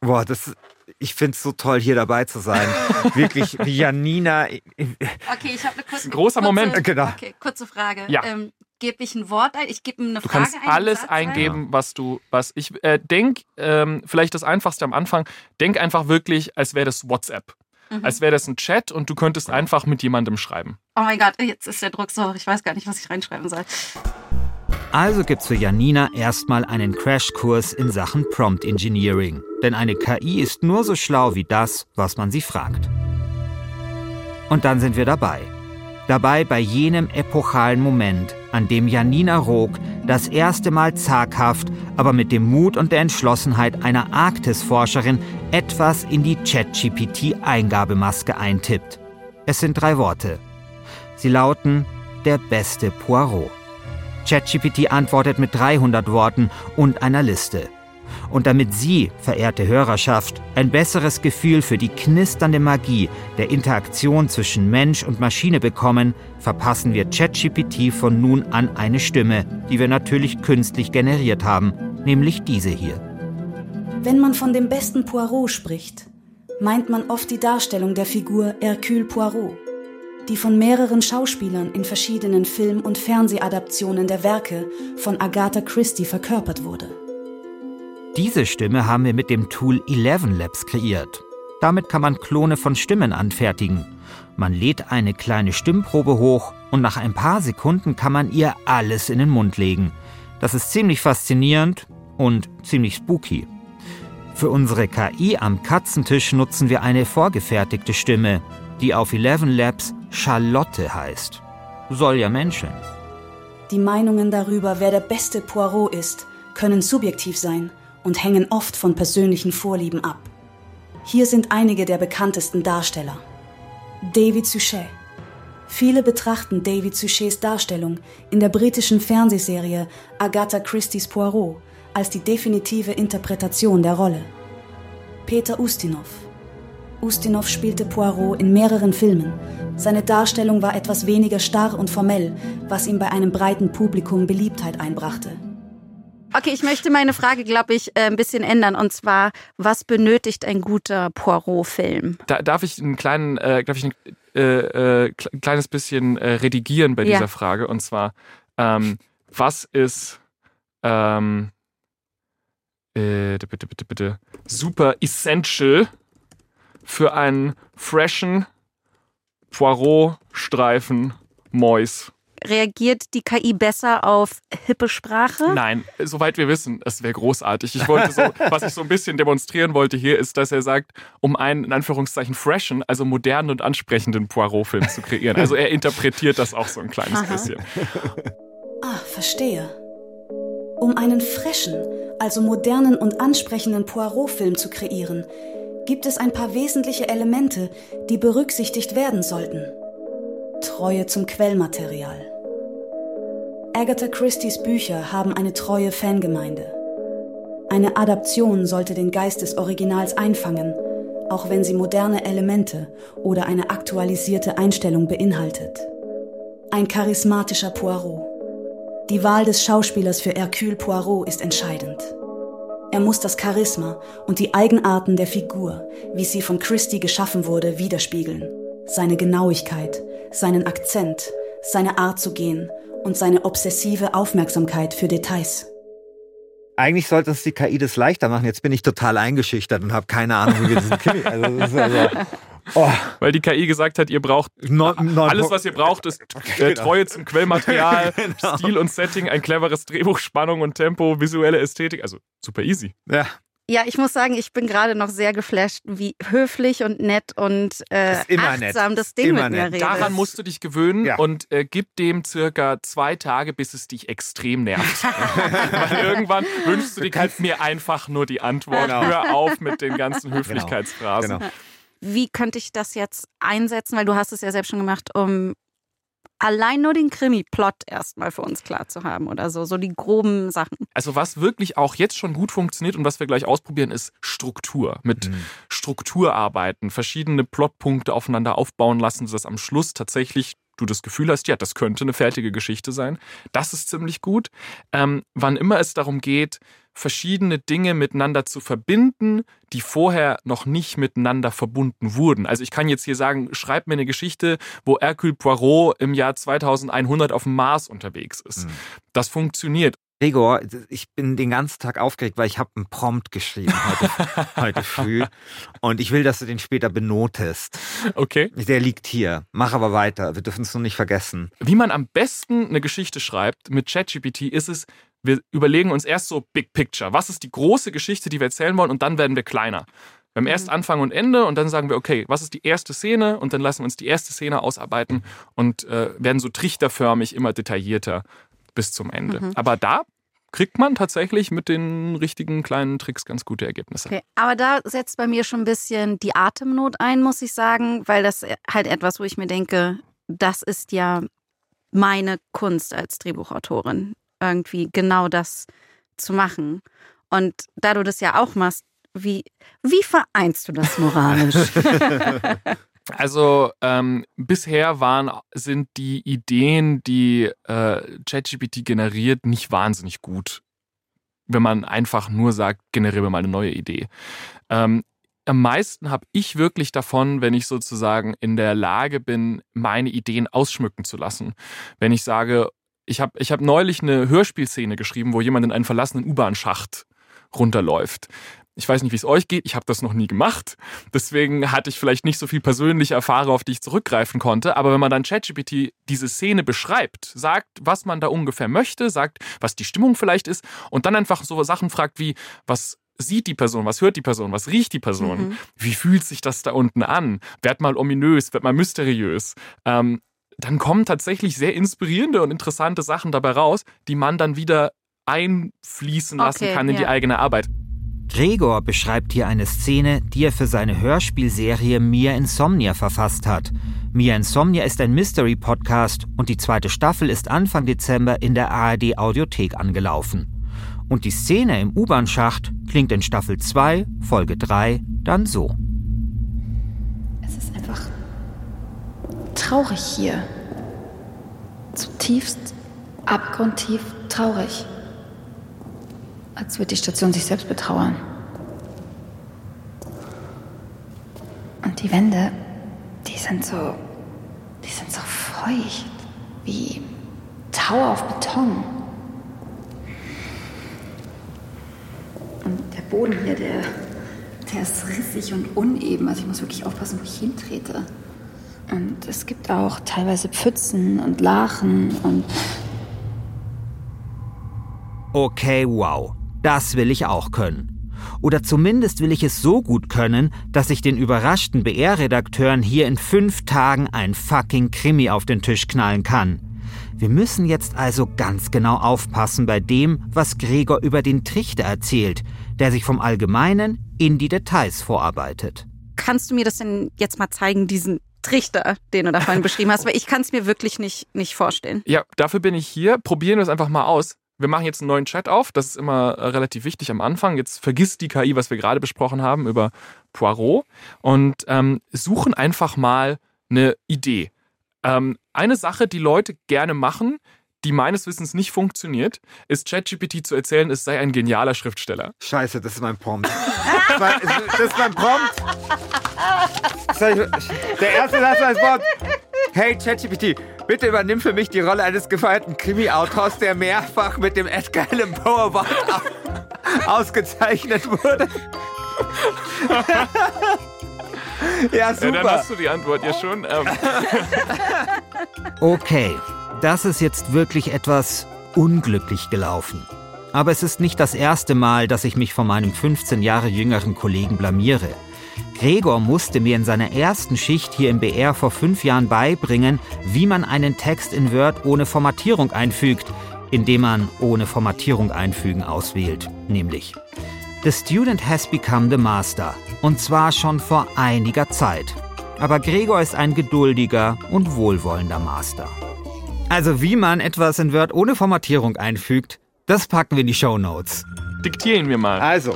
Boah, das, ich finde es so toll, hier dabei zu sein. (laughs) Wirklich, wie Janina. Okay, ich habe eine kurze, ein großer kurze, Moment. Genau. Okay, kurze Frage. Ja. Ähm, gebe ich ein Wort ein? Ich gebe eine du Frage ein. Du kannst alles eingeben, was du, was ich äh, denk. Ähm, vielleicht das Einfachste am Anfang. Denk einfach wirklich, als wäre das WhatsApp. Mhm. Als wäre das ein Chat und du könntest einfach mit jemandem schreiben. Oh mein Gott, jetzt ist der Druck so hoch. Ich weiß gar nicht, was ich reinschreiben soll. Also gibt's für Janina erstmal einen Crashkurs in Sachen Prompt Engineering. Denn eine KI ist nur so schlau wie das, was man sie fragt. Und dann sind wir dabei. Dabei bei jenem epochalen Moment, an dem Janina Rook das erste Mal zaghaft, aber mit dem Mut und der Entschlossenheit einer Arktisforscherin etwas in die ChatGPT-Eingabemaske eintippt. Es sind drei Worte. Sie lauten der beste Poirot. ChatGPT antwortet mit 300 Worten und einer Liste. Und damit Sie, verehrte Hörerschaft, ein besseres Gefühl für die knisternde Magie der Interaktion zwischen Mensch und Maschine bekommen, verpassen wir ChatGPT von nun an eine Stimme, die wir natürlich künstlich generiert haben, nämlich diese hier. Wenn man von dem besten Poirot spricht, meint man oft die Darstellung der Figur Hercule Poirot die von mehreren Schauspielern in verschiedenen Film- und Fernsehadaptionen der Werke von Agatha Christie verkörpert wurde. Diese Stimme haben wir mit dem Tool Eleven Labs kreiert. Damit kann man Klone von Stimmen anfertigen. Man lädt eine kleine Stimmprobe hoch und nach ein paar Sekunden kann man ihr alles in den Mund legen. Das ist ziemlich faszinierend und ziemlich spooky. Für unsere KI am Katzentisch nutzen wir eine vorgefertigte Stimme, die auf Eleven Labs Charlotte heißt. Soll ja menscheln. Die Meinungen darüber, wer der beste Poirot ist, können subjektiv sein und hängen oft von persönlichen Vorlieben ab. Hier sind einige der bekanntesten Darsteller. David Suchet. Viele betrachten David Suchets Darstellung in der britischen Fernsehserie Agatha Christie's Poirot als die definitive Interpretation der Rolle. Peter Ustinov. Ustinov spielte Poirot in mehreren Filmen. Seine Darstellung war etwas weniger starr und formell, was ihm bei einem breiten Publikum Beliebtheit einbrachte. Okay, ich möchte meine Frage, glaube ich, äh, ein bisschen ändern. Und zwar, was benötigt ein guter Poirot-Film? Da, darf ich einen kleinen, äh, ich ein äh, äh, kleines bisschen äh, redigieren bei dieser ja. Frage? Und zwar, ähm, was ist ähm, äh, bitte, bitte, bitte, super essential für einen freshen Poirot-Streifen Mois. Reagiert die KI besser auf hippe Sprache? Nein, soweit wir wissen, es wäre großartig. Ich wollte so, (laughs) was ich so ein bisschen demonstrieren wollte hier, ist, dass er sagt, um einen in Anführungszeichen freshen, also modernen und ansprechenden Poirot-Film zu kreieren. Also er interpretiert das auch so ein kleines Aha. bisschen. (laughs) Ah, verstehe. Um einen frischen, also modernen und ansprechenden Poirot-Film zu kreieren, gibt es ein paar wesentliche Elemente, die berücksichtigt werden sollten. Treue zum Quellmaterial. Agatha Christie's Bücher haben eine treue Fangemeinde. Eine Adaption sollte den Geist des Originals einfangen, auch wenn sie moderne Elemente oder eine aktualisierte Einstellung beinhaltet. Ein charismatischer Poirot. Die Wahl des Schauspielers für Hercule Poirot ist entscheidend. Er muss das Charisma und die Eigenarten der Figur, wie sie von Christie geschaffen wurde, widerspiegeln. Seine Genauigkeit, seinen Akzent, seine Art zu gehen und seine obsessive Aufmerksamkeit für Details. Eigentlich sollte uns die KI das leichter machen. Jetzt bin ich total eingeschüchtert und habe keine Ahnung, wie wir diesen Krimi. (laughs) Also, also, oh. Weil die KI gesagt hat, ihr braucht no, no, alles, was ihr braucht, ist (laughs) äh, genau. Treue zum Quellmaterial, (laughs) genau. Stil und Setting, ein cleveres Drehbuch, Spannung und Tempo, visuelle Ästhetik. Also super easy. Ja, ja, ich muss sagen, ich bin gerade noch sehr geflasht, wie höflich und nett und äh, achtsam nett. das Ding immer mit mir redet. Daran musst du dich gewöhnen ja. und äh, gib dem circa zwei Tage, bis es dich extrem nervt. (laughs) Weil irgendwann wünschst du dir, gib mir einfach nur die Antwort. Genau. Hör auf mit den ganzen genau. Höflichkeitsphrasen. Genau. Genau. Wie könnte ich das jetzt einsetzen? Weil du hast es ja selbst schon gemacht, um allein nur den Krimi-Plot erstmal für uns klar zu haben oder so, so die groben Sachen. Also was wirklich auch jetzt schon gut funktioniert und was wir gleich ausprobieren, ist Struktur. Mit mhm. Struktur arbeiten, verschiedene Plotpunkte aufeinander aufbauen lassen, sodass am Schluss tatsächlich du das Gefühl hast, ja, das könnte eine fertige Geschichte sein. Das ist ziemlich gut. Ähm, wann immer es darum geht, verschiedene Dinge miteinander zu verbinden, die vorher noch nicht miteinander verbunden wurden. Also ich kann jetzt hier sagen, schreib mir eine Geschichte, wo Hercule Poirot im Jahr 2100 auf dem Mars unterwegs ist. Mhm. Das funktioniert. Gregor, ich bin den ganzen Tag aufgeregt, weil ich habe einen Prompt geschrieben heute, (laughs) heute früh und ich will, dass du den später benotest. Okay. Der liegt hier. Mach aber weiter. Wir dürfen es nur nicht vergessen. Wie man am besten eine Geschichte schreibt mit ChatGPT ist es, wir überlegen uns erst so Big Picture. Was ist die große Geschichte, die wir erzählen wollen und dann werden wir kleiner. Wir haben erst mhm. Anfang und Ende und dann sagen wir, okay, was ist die erste Szene und dann lassen wir uns die erste Szene ausarbeiten und äh, werden so trichterförmig immer detaillierter bis zum Ende. Mhm. Aber da kriegt man tatsächlich mit den richtigen kleinen Tricks ganz gute Ergebnisse. Okay, aber da setzt bei mir schon ein bisschen die Atemnot ein, muss ich sagen, weil das halt etwas, wo ich mir denke, das ist ja meine Kunst als Drehbuchautorin, irgendwie genau das zu machen. Und da du das ja auch machst, wie, wie vereinst du das moralisch? (laughs) (laughs) Also ähm, bisher waren sind die Ideen, die äh, ChatGPT generiert, nicht wahnsinnig gut. Wenn man einfach nur sagt, generiere mal eine neue Idee. Ähm, am meisten habe ich wirklich davon, wenn ich sozusagen in der Lage bin, meine Ideen ausschmücken zu lassen. Wenn ich sage, ich habe ich hab neulich eine Hörspielszene geschrieben, wo jemand in einen verlassenen U-Bahn-Schacht runterläuft. Ich weiß nicht, wie es euch geht. Ich habe das noch nie gemacht. Deswegen hatte ich vielleicht nicht so viel persönliche Erfahrung, auf die ich zurückgreifen konnte. Aber wenn man dann ChatGPT diese Szene beschreibt, sagt, was man da ungefähr möchte, sagt, was die Stimmung vielleicht ist und dann einfach so Sachen fragt wie, was sieht die Person, was hört die Person, was riecht die Person, mhm. wie fühlt sich das da unten an, wird mal ominös, wird mal mysteriös. Ähm, dann kommen tatsächlich sehr inspirierende und interessante Sachen dabei raus, die man dann wieder einfließen lassen okay, kann in ja. die eigene Arbeit. Gregor beschreibt hier eine Szene, die er für seine Hörspielserie Mia Insomnia verfasst hat. Mia Insomnia ist ein Mystery-Podcast und die zweite Staffel ist Anfang Dezember in der ARD Audiothek angelaufen. Und die Szene im U-Bahn-Schacht klingt in Staffel 2, Folge 3 dann so. Es ist einfach traurig hier. Zutiefst, abgrundtief traurig als würde die Station sich selbst betrauern. Und die Wände, die sind so, die sind so feucht, wie Tau auf Beton. Und der Boden hier, der, der ist rissig und uneben. Also ich muss wirklich aufpassen, wo ich hintrete. Und es gibt auch teilweise Pfützen und Lachen und... Okay, wow. Das will ich auch können. Oder zumindest will ich es so gut können, dass ich den überraschten BR-Redakteuren hier in fünf Tagen ein fucking Krimi auf den Tisch knallen kann. Wir müssen jetzt also ganz genau aufpassen bei dem, was Gregor über den Trichter erzählt, der sich vom Allgemeinen in die Details vorarbeitet. Kannst du mir das denn jetzt mal zeigen, diesen Trichter, den du da vorhin (laughs) beschrieben hast? Weil ich kann es mir wirklich nicht, nicht vorstellen. Ja, dafür bin ich hier. Probieren wir es einfach mal aus. Wir machen jetzt einen neuen Chat auf. Das ist immer äh, relativ wichtig am Anfang. Jetzt vergisst die KI, was wir gerade besprochen haben über Poirot und ähm, suchen einfach mal eine Idee. Ähm, eine Sache, die Leute gerne machen, die meines Wissens nicht funktioniert, ist ChatGPT zu erzählen, es sei ein genialer Schriftsteller. Scheiße, das ist mein Prompt. das ist mein Prompt. Der erste Satz als Wort. Hey ChatGPT, bitte übernimm für mich die Rolle eines gefeierten Krimi-Autors, der mehrfach mit dem Edgar Allan Poe Award (laughs) ausgezeichnet wurde. (laughs) ja, super. Ja, dann hast du die Antwort ja schon. Ähm. (laughs) Okay, das ist jetzt wirklich etwas unglücklich gelaufen. Aber es ist nicht das erste Mal, dass ich mich von meinem 15 Jahre jüngeren Kollegen blamiere. Gregor musste mir in seiner ersten Schicht hier im BR vor fünf Jahren beibringen, wie man einen Text in Word ohne Formatierung einfügt, indem man ohne Formatierung einfügen auswählt, nämlich The student has become the master. Und zwar schon vor einiger Zeit. Aber Gregor ist ein geduldiger und wohlwollender Master. Also wie man etwas in Word ohne Formatierung einfügt, das packen wir in die Show Notes. Diktieren wir mal. Also,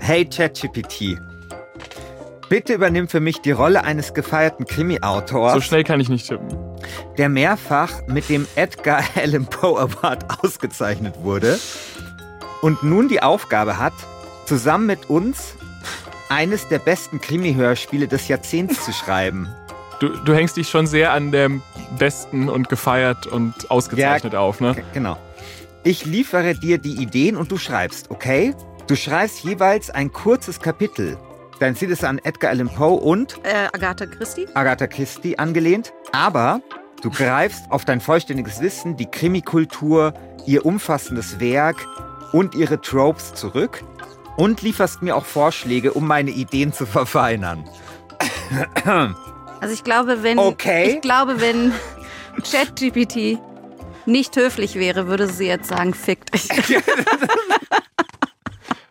hey ChatGPT, bitte übernimm für mich die Rolle eines gefeierten Krimi-Autors. So schnell kann ich nicht tippen. Der mehrfach mit dem Edgar Allan Poe Award ausgezeichnet wurde und nun die Aufgabe hat, zusammen mit uns eines der besten Krimi-Hörspiele des Jahrzehnts zu schreiben. Du, du hängst dich schon sehr an dem besten und gefeiert und ausgezeichnet Ja, auf, ne? Genau. Ich liefere dir die Ideen und du schreibst, okay? Du schreibst jeweils ein kurzes Kapitel. Dein Ziel ist an Edgar Allan Poe und Äh, Agatha Christie? Agatha Christie angelehnt, aber du greifst auf dein vollständiges Wissen, die Krimikultur, ihr umfassendes Werk und ihre Tropes zurück und lieferst mir auch Vorschläge, um meine Ideen zu (laughs) verfeinern. Also ich glaube, wenn Okay. ich glaube, wenn ChatGPT nicht höflich wäre, würde sie jetzt sagen, fick dich. (laughs) (laughs)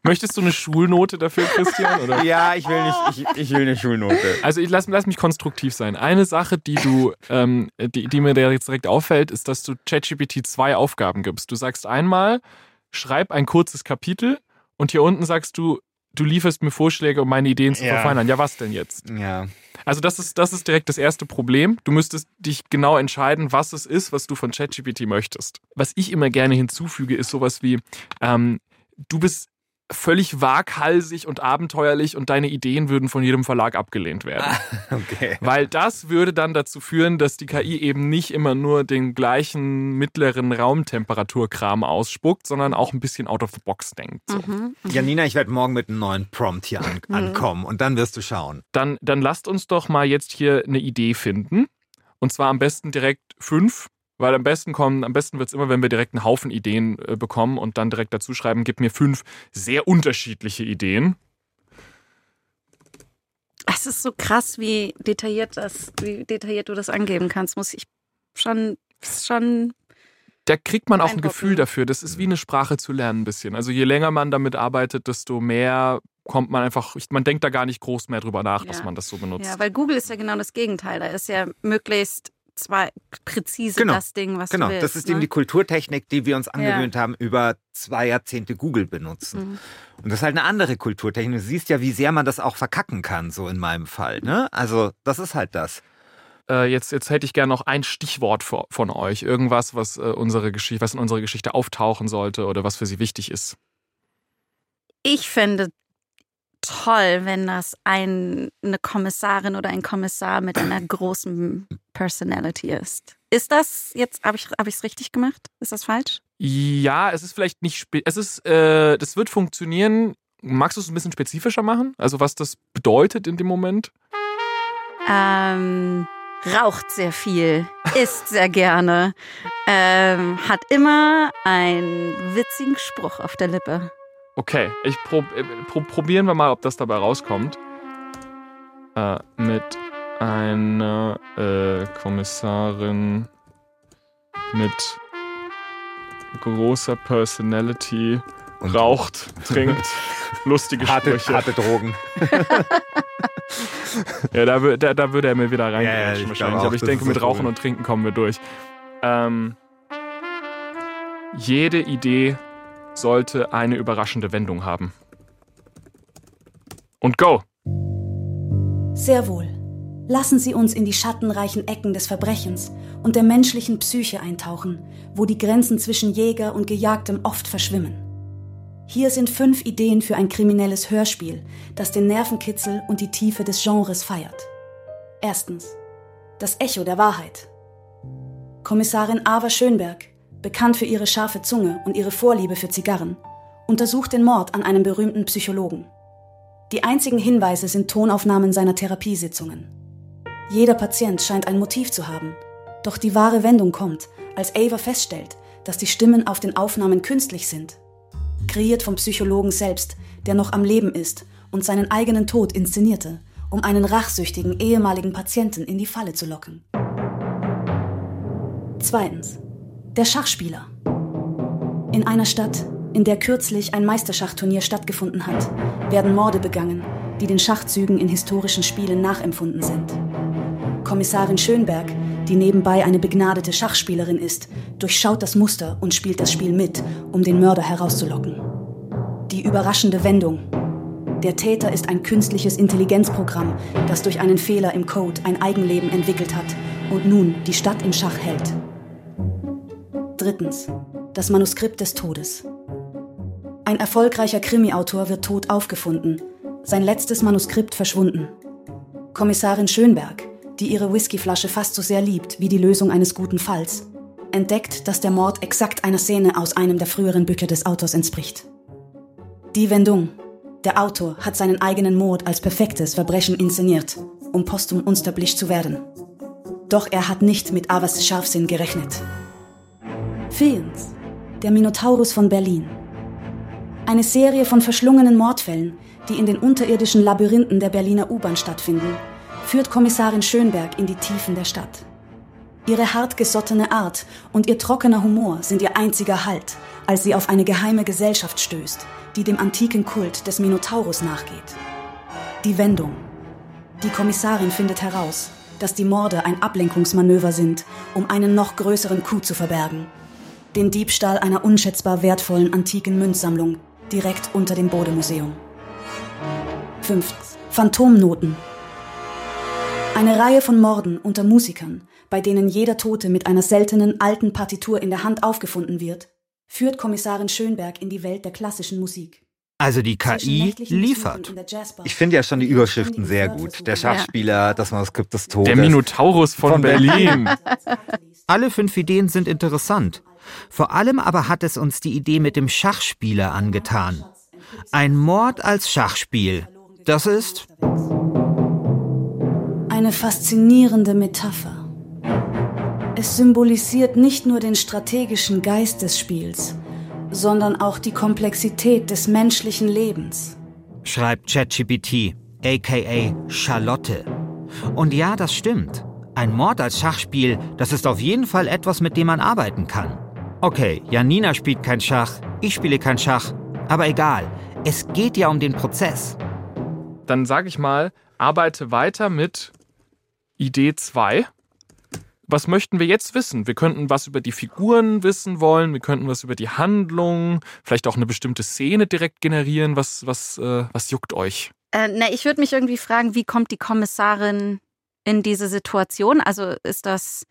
Möchtest du eine Schulnote dafür, Christian? Oder? Ja, ich will nicht, ich, ich will eine Schulnote. Also ich lass, lass mich konstruktiv sein. Eine Sache, die du, ähm, die, die mir da jetzt direkt auffällt, ist, dass du ChatGPT zwei Aufgaben gibst. Du sagst einmal, schreib ein kurzes Kapitel und hier unten sagst du, du lieferst mir Vorschläge, um meine Ideen zu Ja. verfeinern. Ja, was denn jetzt? Ja. Also das ist, das ist direkt das erste Problem. Du müsstest dich genau entscheiden, was es ist, was du von ChatGPT möchtest. Was ich immer gerne hinzufüge, ist sowas wie, ähm, du bist völlig waghalsig und abenteuerlich und deine Ideen würden von jedem Verlag abgelehnt werden. (laughs) Okay. Weil das würde dann dazu führen, dass die KI eben nicht immer nur den gleichen mittleren Raumtemperaturkram ausspuckt, sondern auch ein bisschen out of the box denkt. So. Janina, ich werde morgen mit einem neuen Prompt hier an, Mhm. ankommen und dann wirst du schauen. Dann, dann lasst uns doch mal jetzt hier eine Idee finden. Und zwar am besten direkt fünf, weil am besten kommen, am besten wird es immer, wenn wir direkt einen Haufen Ideen äh, bekommen und dann direkt dazu schreiben, gib mir fünf sehr unterschiedliche Ideen. Es ist so krass, wie detailliert das, wie detailliert du das angeben kannst. Muss ich schon, schon. Da kriegt man auch ein. Gefühl dafür. Das ist wie eine Sprache zu lernen ein bisschen. Also je länger man damit arbeitet, desto mehr kommt man einfach, man denkt da gar nicht groß mehr drüber nach, dass Ja. man das so benutzt. Ja, weil Google ist ja genau das Gegenteil. Da ist ja möglichst zwei präzise Genau. das Ding, was Genau, du willst. das ist ne? eben die Kulturtechnik, die wir uns angewöhnt haben, über zwei Jahrzehnte Google benutzen. Mhm. Und das ist halt eine andere Kulturtechnik. Du siehst ja, wie sehr man das auch verkacken kann, so in meinem Fall. Ne? Also, das ist halt das. Äh, jetzt, jetzt hätte ich gerne noch ein Stichwort von euch. Irgendwas, was, äh, unsere Geschichte, was in unserer Geschichte auftauchen sollte oder was für sie wichtig ist. Ich fände toll, wenn das ein, eine Kommissarin oder ein Kommissar mit einer (clears throat) großen Personality ist. Ist das jetzt, habe ich es richtig gemacht? Ist das falsch? Ja, es ist vielleicht nicht, es ist, äh, das wird funktionieren. Magst du es ein bisschen spezifischer machen? Also was das bedeutet in dem Moment? Ähm, raucht sehr viel, isst sehr gerne, ähm, hat immer einen witzigen Spruch auf der Lippe. Okay, ich prob, äh, pro, probieren wir mal, ob das dabei rauskommt. Äh, mit einer äh, Kommissarin mit großer Personality raucht, trinkt, (laughs) lustige harte, Sprüche. harte Drogen. (laughs) Ja, da, da, da würde er mir wieder rein Ja, ja, ich wahrscheinlich. auch, Aber ich denke, mit Rauchen Problem. und Trinken kommen wir durch. Ähm, jede Idee sollte eine überraschende Wendung haben. Und go! Sehr wohl. Lassen Sie uns in die schattenreichen Ecken des Verbrechens und der menschlichen Psyche eintauchen, wo die Grenzen zwischen Jäger und Gejagtem oft verschwimmen. Hier sind fünf Ideen für ein kriminelles Hörspiel, das den Nervenkitzel und die Tiefe des Genres feiert. Erstens. Das Echo der Wahrheit. Kommissarin Ava Schönberg, bekannt für ihre scharfe Zunge und ihre Vorliebe für Zigarren, untersucht den Mord an einem berühmten Psychologen. Die einzigen Hinweise sind Tonaufnahmen seiner Therapiesitzungen. Jeder Patient scheint ein Motiv zu haben. Doch die wahre Wendung kommt, als Ava feststellt, dass die Stimmen auf den Aufnahmen künstlich sind. Kreiert vom Psychologen selbst, der noch am Leben ist und seinen eigenen Tod inszenierte, um einen rachsüchtigen ehemaligen Patienten in die Falle zu locken. Zweitens. Der Schachspieler. In einer Stadt, in der kürzlich ein Meisterschachturnier stattgefunden hat, werden Morde begangen, die den Schachzügen in historischen Spielen nachempfunden sind. Kommissarin Schönberg, die nebenbei eine begnadete Schachspielerin ist, durchschaut das Muster und spielt das Spiel mit, um den Mörder herauszulocken. Die überraschende Wendung. Der Täter ist ein künstliches Intelligenzprogramm, das durch einen Fehler im Code ein Eigenleben entwickelt hat und nun die Stadt in Schach hält. Drittens. Das Manuskript des Todes. Ein erfolgreicher Krimiautor wird tot aufgefunden, sein letztes Manuskript verschwunden. Kommissarin Schönberg, die ihre Whiskyflasche fast so sehr liebt wie die Lösung eines guten Falls, entdeckt, dass der Mord exakt einer Szene aus einem der früheren Bücher des Autors entspricht. Die Wendung. Der Autor hat seinen eigenen Mord als perfektes Verbrechen inszeniert, um posthum unsterblich zu werden. Doch er hat nicht mit Avas Scharfsinn gerechnet. Viertens. Der Minotaurus von Berlin. Eine Serie von verschlungenen Mordfällen, die in den unterirdischen Labyrinthen der Berliner U-Bahn stattfinden, führt Kommissarin Schönberg in die Tiefen der Stadt. Ihre hartgesottene Art und ihr trockener Humor sind ihr einziger Halt, als sie auf eine geheime Gesellschaft stößt, die dem antiken Kult des Minotaurus nachgeht. Die Wendung. Die Kommissarin findet heraus, dass die Morde ein Ablenkungsmanöver sind, um einen noch größeren Coup zu verbergen. Den Diebstahl einer unschätzbar wertvollen antiken Münzsammlung direkt unter dem Bode-Museum. Fünftens. Phantomnoten. Eine Reihe von Morden unter Musikern, bei denen jeder Tote mit einer seltenen alten Partitur in der Hand aufgefunden wird, führt Kommissarin Schönberg in die Welt der klassischen Musik. Also die KI liefert. Ich finde ja schon die Überschriften sehr gut. Der Schachspieler, das Manuskript des Todes. Der Minotaurus von, Von Berlin. (laughs) Alle fünf Ideen sind interessant. Vor allem aber hat es uns die Idee mit dem Schachspieler angetan. Ein Mord als Schachspiel. Das ist Eine faszinierende Metapher. Es symbolisiert nicht nur den strategischen Geist des Spiels, sondern auch die Komplexität des menschlichen Lebens. schreibt ChatGPT, aka Charlotte. Und ja, das stimmt. Ein Mord als Schachspiel, das ist auf jeden Fall etwas, mit dem man arbeiten kann. Okay, Janina spielt kein Schach, ich spiele kein Schach, aber egal. Es geht ja um den Prozess. Dann sage ich mal, arbeite weiter mit Idee 2. Was möchten wir jetzt wissen? Wir könnten was über die Figuren wissen wollen, wir könnten was über die Handlung, vielleicht auch eine bestimmte Szene direkt generieren. Was, was, äh, was juckt euch? Äh, na, ich würde mich irgendwie fragen, wie kommt die Kommissarin in diese Situation? Also ist das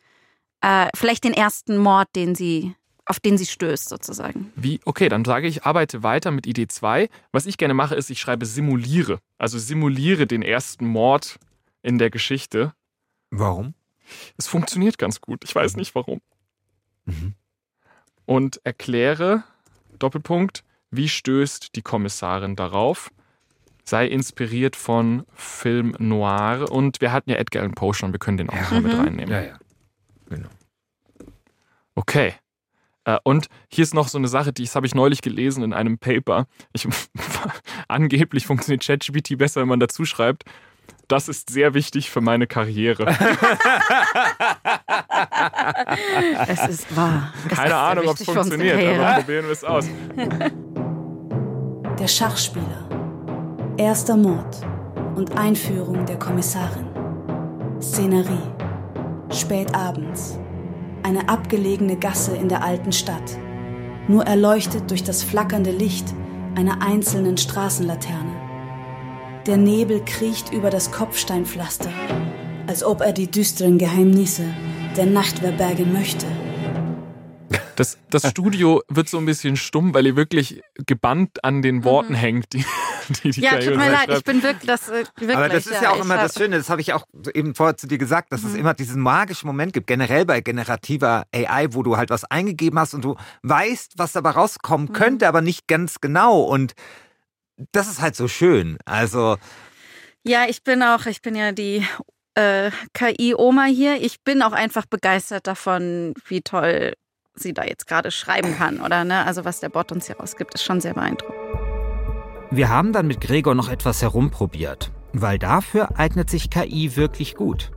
äh, vielleicht den ersten Mord, den sie, auf den sie stößt, sozusagen? Wie? Okay, dann sage ich, arbeite weiter mit Idee 2. Was ich gerne mache, ist, ich schreibe simuliere. Also simuliere den ersten Mord in der Geschichte. Warum? Es funktioniert ganz gut. Ich weiß nicht warum. Mhm. Und erkläre, Doppelpunkt, wie stößt die Kommissarin darauf? Sei inspiriert von Film Noir. Und wir hatten ja Edgar Allan Poe schon, wir können den auch noch mal mit Mhm. reinnehmen. Ja, ja. Genau. Okay. Äh, Und hier ist noch so eine Sache, die das habe ich neulich gelesen in einem Paper. Ich, (laughs) angeblich funktioniert ChatGPT besser, wenn man dazu schreibt. Das ist sehr wichtig für meine Karriere. (laughs) es ist wahr. Es Keine ist Ahnung, ob es funktioniert, aber probieren wir es aus. Der Schachspieler. Erster Mord und Einführung der Kommissarin. Szenerie. Spät abends. Eine abgelegene Gasse in der alten Stadt. Nur erleuchtet durch das flackernde Licht einer einzelnen Straßenlaterne. Der Nebel kriecht über das Kopfsteinpflaster, als ob er die düsteren Geheimnisse der Nacht verbergen möchte. Das, das Studio wird so ein bisschen stumm, weil ihr wirklich gebannt an den Worten mhm. hängt, die, die, die Ja, tut mir leid, ich bin wirklich, das, äh, wirklich Aber das ist ja, auch immer das Schöne, das habe ich auch eben vorher zu dir gesagt, dass mhm. es immer diesen magischen Moment gibt, generell bei generativer AI, wo du halt was eingegeben hast und du weißt, was dabei rauskommen mhm. könnte, aber nicht ganz genau. Und das ist halt so schön. Also. Ja, ich bin auch, ich bin ja die äh, KI-Oma hier. Ich bin auch einfach begeistert davon, wie toll sie da jetzt gerade schreiben kann, oder? Ne? Also was der Bot uns hier ausgibt, ist schon sehr beeindruckend. Wir haben dann mit Gregor noch etwas herumprobiert, weil dafür eignet sich KI wirklich gut.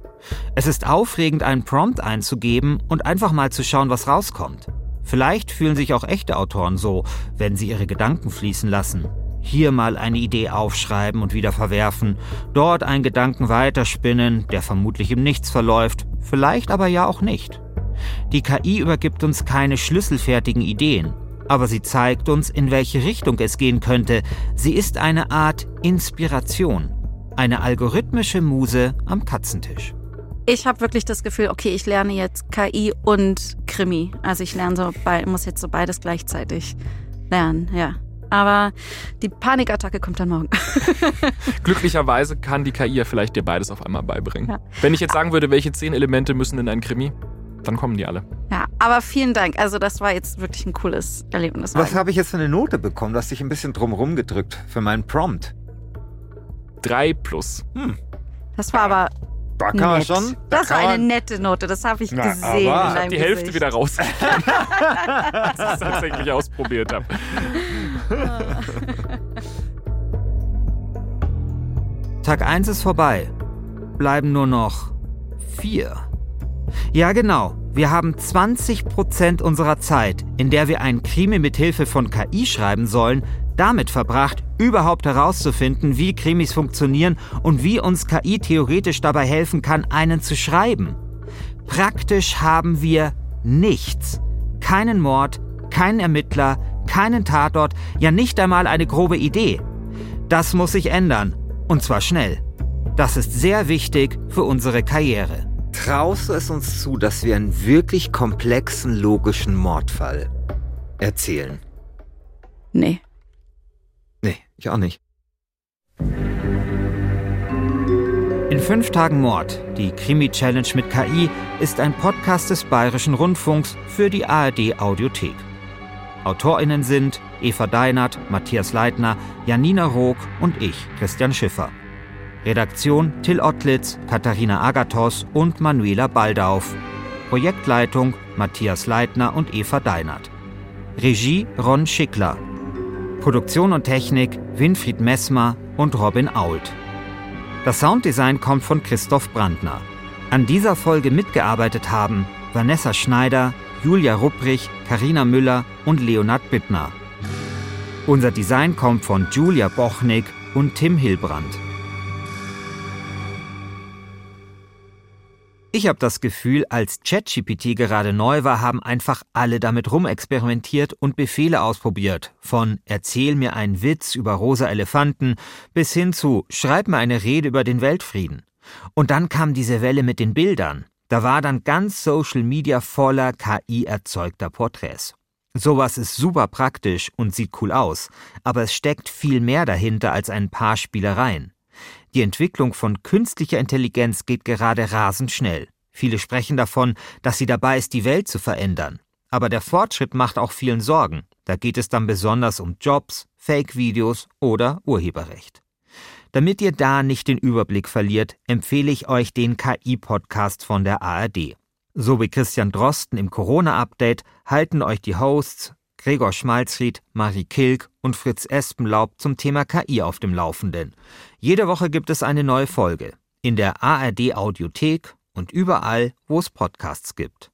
Es ist aufregend, einen Prompt einzugeben und einfach mal zu schauen, was rauskommt. Vielleicht fühlen sich auch echte Autoren so, wenn sie ihre Gedanken fließen lassen. Hier mal eine Idee aufschreiben und wieder verwerfen, dort einen Gedanken weiterspinnen, der vermutlich im Nichts verläuft, vielleicht aber ja auch nicht. Die KI übergibt uns keine schlüsselfertigen Ideen, aber sie zeigt uns, in welche Richtung es gehen könnte. Sie ist eine Art Inspiration, eine algorithmische Muse am Katzentisch. Ich habe wirklich das Gefühl, okay, ich lerne jetzt KI und Krimi. Also ich lerne so, muss jetzt so beides gleichzeitig lernen, ja. Aber die Panikattacke kommt dann morgen. (laughs) Glücklicherweise kann die KI ja vielleicht dir beides auf einmal beibringen. Ja. Wenn ich jetzt sagen würde, welche zehn Elemente müssen in ein Krimi, dann kommen die alle. Ja, aber vielen Dank. Also das war jetzt wirklich ein cooles Erlebnis. Was habe ich jetzt für eine Note bekommen? Du hast dich ein bisschen drumherum gedrückt für meinen Prompt. Drei plus. Hm. Das war aber da kann man schon. Da das war eine nette Note, das habe ich Na, gesehen. ich habe die Hälfte wieder raus. als ich es tatsächlich ausprobiert habe. Tag 1 ist vorbei. Bleiben nur noch vier. Ja, genau. Wir haben 20% unserer Zeit, in der wir einen Krimi mit Hilfe von KI schreiben sollen, damit verbracht, überhaupt herauszufinden, wie Krimis funktionieren und wie uns KI theoretisch dabei helfen kann, einen zu schreiben. Praktisch haben wir nichts. Keinen Mord, keinen Ermittler, keinen Tatort, ja nicht einmal eine grobe Idee. Das muss sich ändern. Und zwar schnell. Das ist sehr wichtig für unsere Karriere. Traust du es uns zu, dass wir einen wirklich komplexen logischen Mordfall erzählen? Nee. Nee, ich auch nicht. In fünf Tagen Mord, die Krimi-Challenge mit KI, ist ein Podcast des Bayerischen Rundfunks für die ARD Audiothek. AutorInnen sind Eva Deinert, Matthias Leitner, Janina Rook und ich, Christian Schiffer. Redaktion Till Ottlitz, Katharina Agathos und Manuela Baldauf. Projektleitung Matthias Leitner und Eva Deinert. Regie Ron Schickler. Produktion und Technik Winfried Messmer und Robin Ault. Das Sounddesign kommt von Christoph Brandner. An dieser Folge mitgearbeitet haben Vanessa Schneider, Julia Rupprich, Karina Müller und Leonard Bittner. Unser Design kommt von Julia Bochnik und Tim Hilbrand. Ich habe das Gefühl, als ChatGPT gerade neu war, haben einfach alle damit rumexperimentiert und Befehle ausprobiert. Von Erzähl mir einen Witz über rosa Elefanten bis hin zu Schreib mir eine Rede über den Weltfrieden. Und dann kam diese Welle mit den Bildern. Da war dann ganz Social Media voller KI erzeugter Porträts. Sowas ist super praktisch und sieht cool aus, aber es steckt viel mehr dahinter als ein paar Spielereien. Die Entwicklung von künstlicher Intelligenz geht gerade rasend schnell. Viele sprechen davon, dass sie dabei ist, die Welt zu verändern. Aber der Fortschritt macht auch vielen Sorgen. Da geht es dann besonders um Jobs, Fake-Videos oder Urheberrecht. Damit ihr da nicht den Überblick verliert, empfehle ich euch den KI-Podcast von der ARD. So wie Christian Drosten im Corona-Update halten euch die Hosts Gregor Schmalzried, Marie Kilk und Fritz Espenlaub zum Thema KI auf dem Laufenden. Jede Woche gibt es eine neue Folge in der ARD Audiothek und überall, wo es Podcasts gibt.